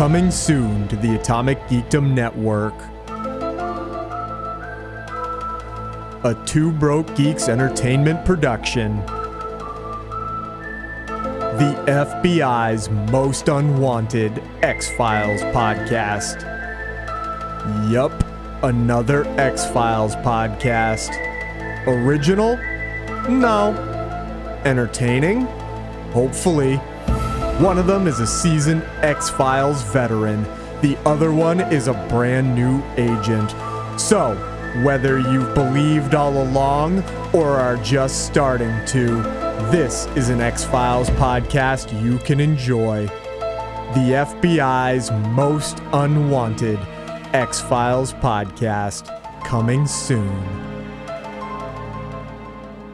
Coming soon to the Atomic Geekdom Network. A Two Broke Geeks Entertainment production. The FBI's Most Unwanted X Files podcast. Yup, another X Files podcast. Original? No. Entertaining? Hopefully. One of them is a seasoned X Files veteran, the other one is a brand new agent. So, whether you've believed all along or are just starting to, this is an X Files podcast you can enjoy. The FBI's most unwanted X Files podcast coming soon.